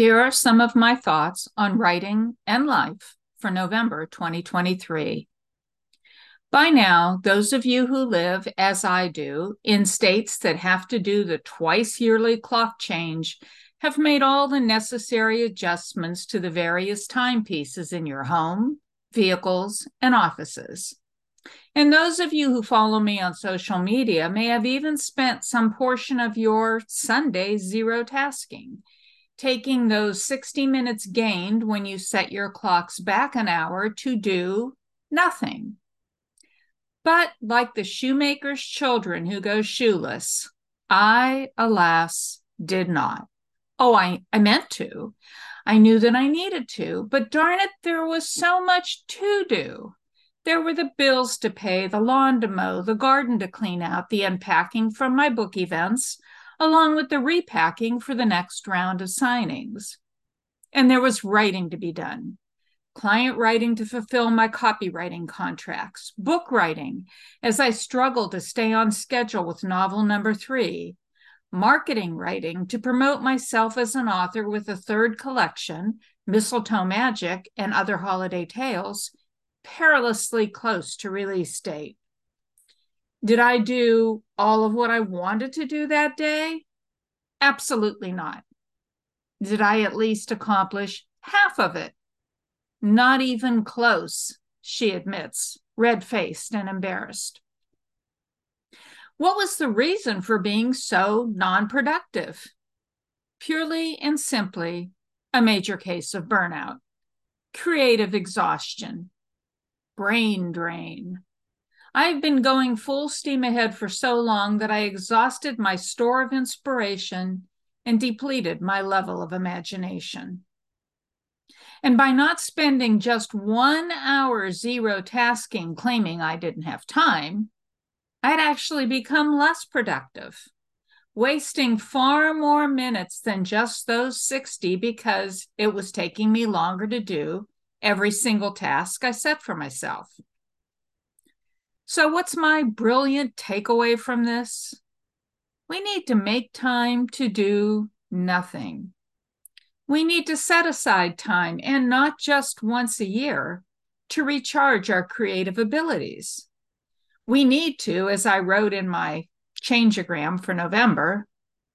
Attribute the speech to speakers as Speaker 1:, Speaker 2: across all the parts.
Speaker 1: Here are some of my thoughts on writing and life for November 2023. By now, those of you who live, as I do, in states that have to do the twice yearly clock change have made all the necessary adjustments to the various timepieces in your home, vehicles, and offices. And those of you who follow me on social media may have even spent some portion of your Sunday zero tasking, taking those 60 minutes gained when you set your clocks back an hour to do nothing. But like the shoemaker's children who go shoeless, I, alas, did not. Oh, I, I meant to. I knew that I needed to, but darn it, there was so much to do. There were the bills to pay, the lawn to mow, the garden to clean out, the unpacking from my book events, along with the repacking for the next round of signings. And there was writing to be done client writing to fulfill my copywriting contracts, book writing as I struggled to stay on schedule with novel number three, marketing writing to promote myself as an author with a third collection, Mistletoe Magic and Other Holiday Tales, perilously close to release date. Did I do all of what I wanted to do that day? Absolutely not. Did I at least accomplish half of it? Not even close, she admits, red faced and embarrassed. What was the reason for being so non productive? Purely and simply, a major case of burnout, creative exhaustion, brain drain. I've been going full steam ahead for so long that I exhausted my store of inspiration and depleted my level of imagination. And by not spending just one hour zero tasking, claiming I didn't have time, I'd actually become less productive, wasting far more minutes than just those 60 because it was taking me longer to do every single task I set for myself. So, what's my brilliant takeaway from this? We need to make time to do nothing. We need to set aside time and not just once a year to recharge our creative abilities. We need to, as I wrote in my changeogram for November,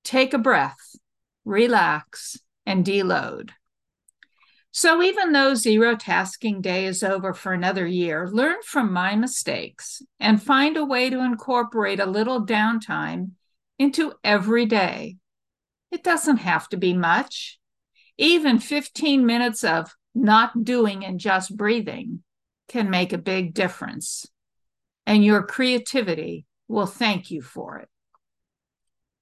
Speaker 1: take a breath, relax, and deload. So, even though zero tasking day is over for another year, learn from my mistakes and find a way to incorporate a little downtime into every day. It doesn't have to be much even 15 minutes of not doing and just breathing can make a big difference. And your creativity will thank you for it.